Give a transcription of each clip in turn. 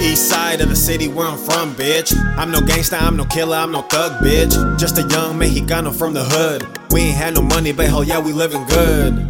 East side of the city where I'm from, bitch. I'm no gangsta, I'm no killer, I'm no thug, bitch. Just a young Mexicano from the hood. We ain't had no money, but hell yeah, we living good.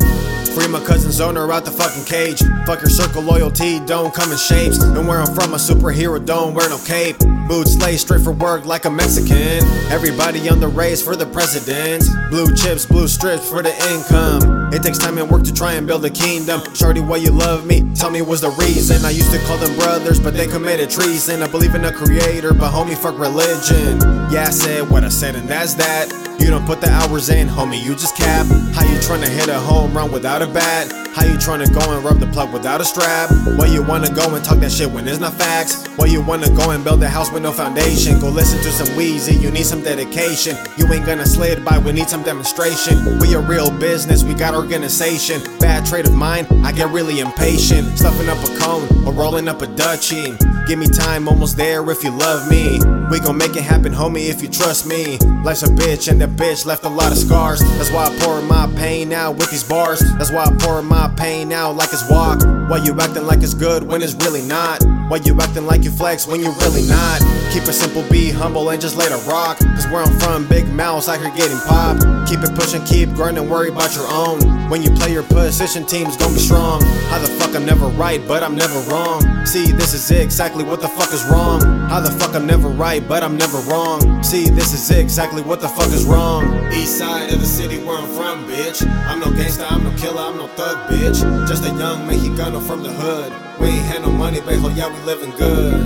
Free my cousin's owner out the fucking cage. Fuck your circle loyalty, don't come in shapes. And where I'm from, a superhero don't wear no cape. Boots lay straight for work like a Mexican. Everybody on the race for the president. Blue chips, blue strips for the income. It takes time and work to try and build a kingdom. Shorty, why you love me? Tell me what's the reason. I used to call them brothers, but they committed treason. I believe in a creator, but homie, fuck religion. Yeah, I said what I said, and that's that. You don't put the hours in, homie, you just cap. How you tryna hit a home run without a bat? How you tryna go and rub the plug without a strap? Why you wanna go and talk that shit when there's not facts? Why you wanna go and build a house with no foundation? Go listen to some Weezy, you need some dedication. You ain't gonna slid by, we need some demonstration. We a real business, we got organization. Bad trait of mine, I get really impatient. Stuffing up a cone or rolling up a Dutchie. Give me time, almost there if you love me. We gon' make it happen, homie, if you trust me. Life's a bitch, and that bitch left a lot of scars. That's why I pour my pain out with these bars. That's why I pour my pain out like it's walk. Why you acting like it's good when it's really not? Why you acting like you flex when you really not? Keep it simple, be humble, and just let it rock. Cause where I'm from, big mouths out here getting popped. Keep it pushing, keep grinding, worry about your own. When you play your position, team's gonna be strong. How the fuck I'm never right, but I'm never wrong. See, this is exactly what the fuck is wrong. How the fuck I'm never right, but I'm never wrong. See, this is exactly what the fuck is wrong. East side of the city where I'm from, bitch. I'm no gangsta, I'm no killer, I'm no thug, bitch. Just a young Mexicano from the hood. We ain't had no money, but hell yeah, we living good.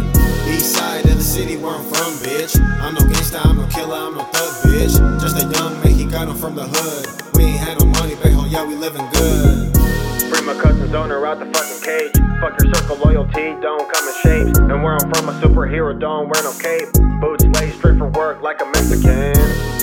East side of the city where I'm from, bitch. I'm no gangsta, I'm no killer, I'm no thug, bitch. Just a young Mexicano from the hood. We ain't had no money, but hell yeah, we living good. Free my cousin's owner out the fucking cage. Fuck your circle loyalty, don't come in shapes. And where I'm from, a superhero don't wear no cape. Boots laid straight for work like a Mexican.